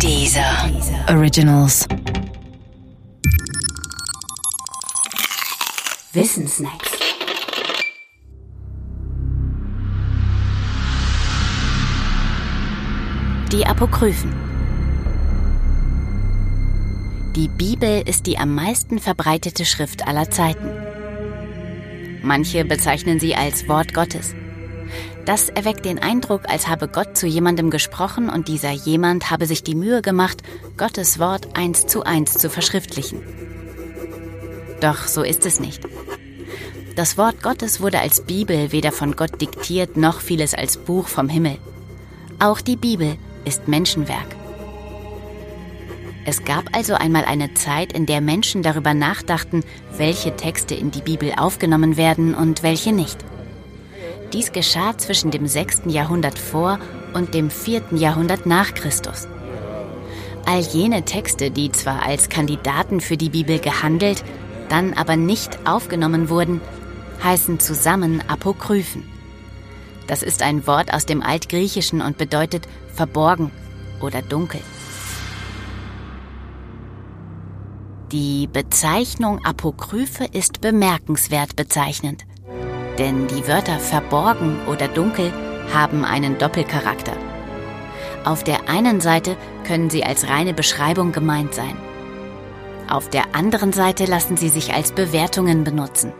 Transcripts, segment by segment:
Dieser Originals. Wissensnacks. Die Apokryphen. Die Bibel ist die am meisten verbreitete Schrift aller Zeiten. Manche bezeichnen sie als Wort Gottes. Das erweckt den Eindruck, als habe Gott zu jemandem gesprochen und dieser jemand habe sich die Mühe gemacht, Gottes Wort eins zu eins zu verschriftlichen. Doch so ist es nicht. Das Wort Gottes wurde als Bibel weder von Gott diktiert noch vieles als Buch vom Himmel. Auch die Bibel ist Menschenwerk. Es gab also einmal eine Zeit, in der Menschen darüber nachdachten, welche Texte in die Bibel aufgenommen werden und welche nicht. Dies geschah zwischen dem 6. Jahrhundert vor und dem 4. Jahrhundert nach Christus. All jene Texte, die zwar als Kandidaten für die Bibel gehandelt, dann aber nicht aufgenommen wurden, heißen zusammen Apokryphen. Das ist ein Wort aus dem Altgriechischen und bedeutet verborgen oder dunkel. Die Bezeichnung Apokryphe ist bemerkenswert bezeichnend. Denn die Wörter verborgen oder dunkel haben einen Doppelcharakter. Auf der einen Seite können sie als reine Beschreibung gemeint sein. Auf der anderen Seite lassen sie sich als Bewertungen benutzen.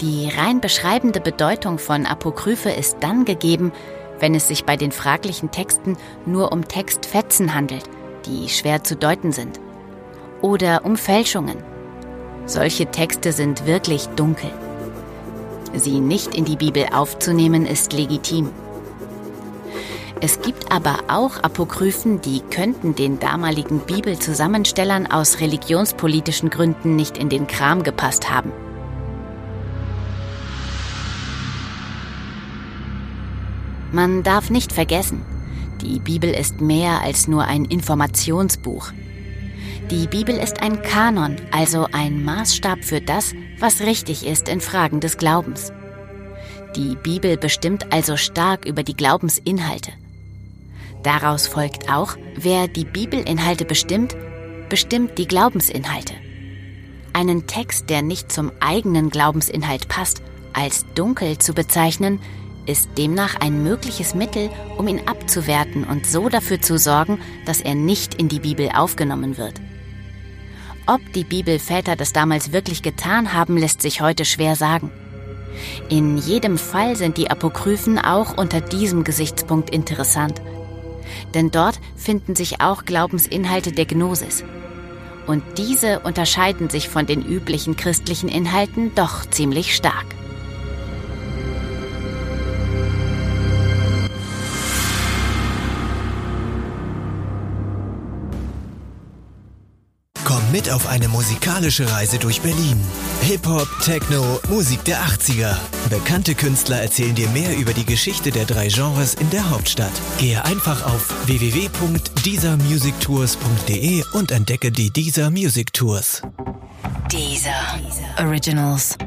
Die rein beschreibende Bedeutung von Apokryphe ist dann gegeben, wenn es sich bei den fraglichen Texten nur um Textfetzen handelt, die schwer zu deuten sind. Oder um Fälschungen. Solche Texte sind wirklich dunkel. Sie nicht in die Bibel aufzunehmen, ist legitim. Es gibt aber auch Apokryphen, die könnten den damaligen Bibelzusammenstellern aus religionspolitischen Gründen nicht in den Kram gepasst haben. Man darf nicht vergessen, die Bibel ist mehr als nur ein Informationsbuch. Die Bibel ist ein Kanon, also ein Maßstab für das, was richtig ist in Fragen des Glaubens. Die Bibel bestimmt also stark über die Glaubensinhalte. Daraus folgt auch, wer die Bibelinhalte bestimmt, bestimmt die Glaubensinhalte. Einen Text, der nicht zum eigenen Glaubensinhalt passt, als dunkel zu bezeichnen, ist demnach ein mögliches Mittel, um ihn abzuwerten und so dafür zu sorgen, dass er nicht in die Bibel aufgenommen wird. Ob die Bibelväter das damals wirklich getan haben, lässt sich heute schwer sagen. In jedem Fall sind die Apokryphen auch unter diesem Gesichtspunkt interessant. Denn dort finden sich auch Glaubensinhalte der Gnosis. Und diese unterscheiden sich von den üblichen christlichen Inhalten doch ziemlich stark. Mit auf eine musikalische Reise durch Berlin. Hip-Hop, Techno, Musik der 80er. Bekannte Künstler erzählen dir mehr über die Geschichte der drei Genres in der Hauptstadt. Gehe einfach auf www.diesermusictours.de und entdecke die Dieser Music Tours. Dieser Originals.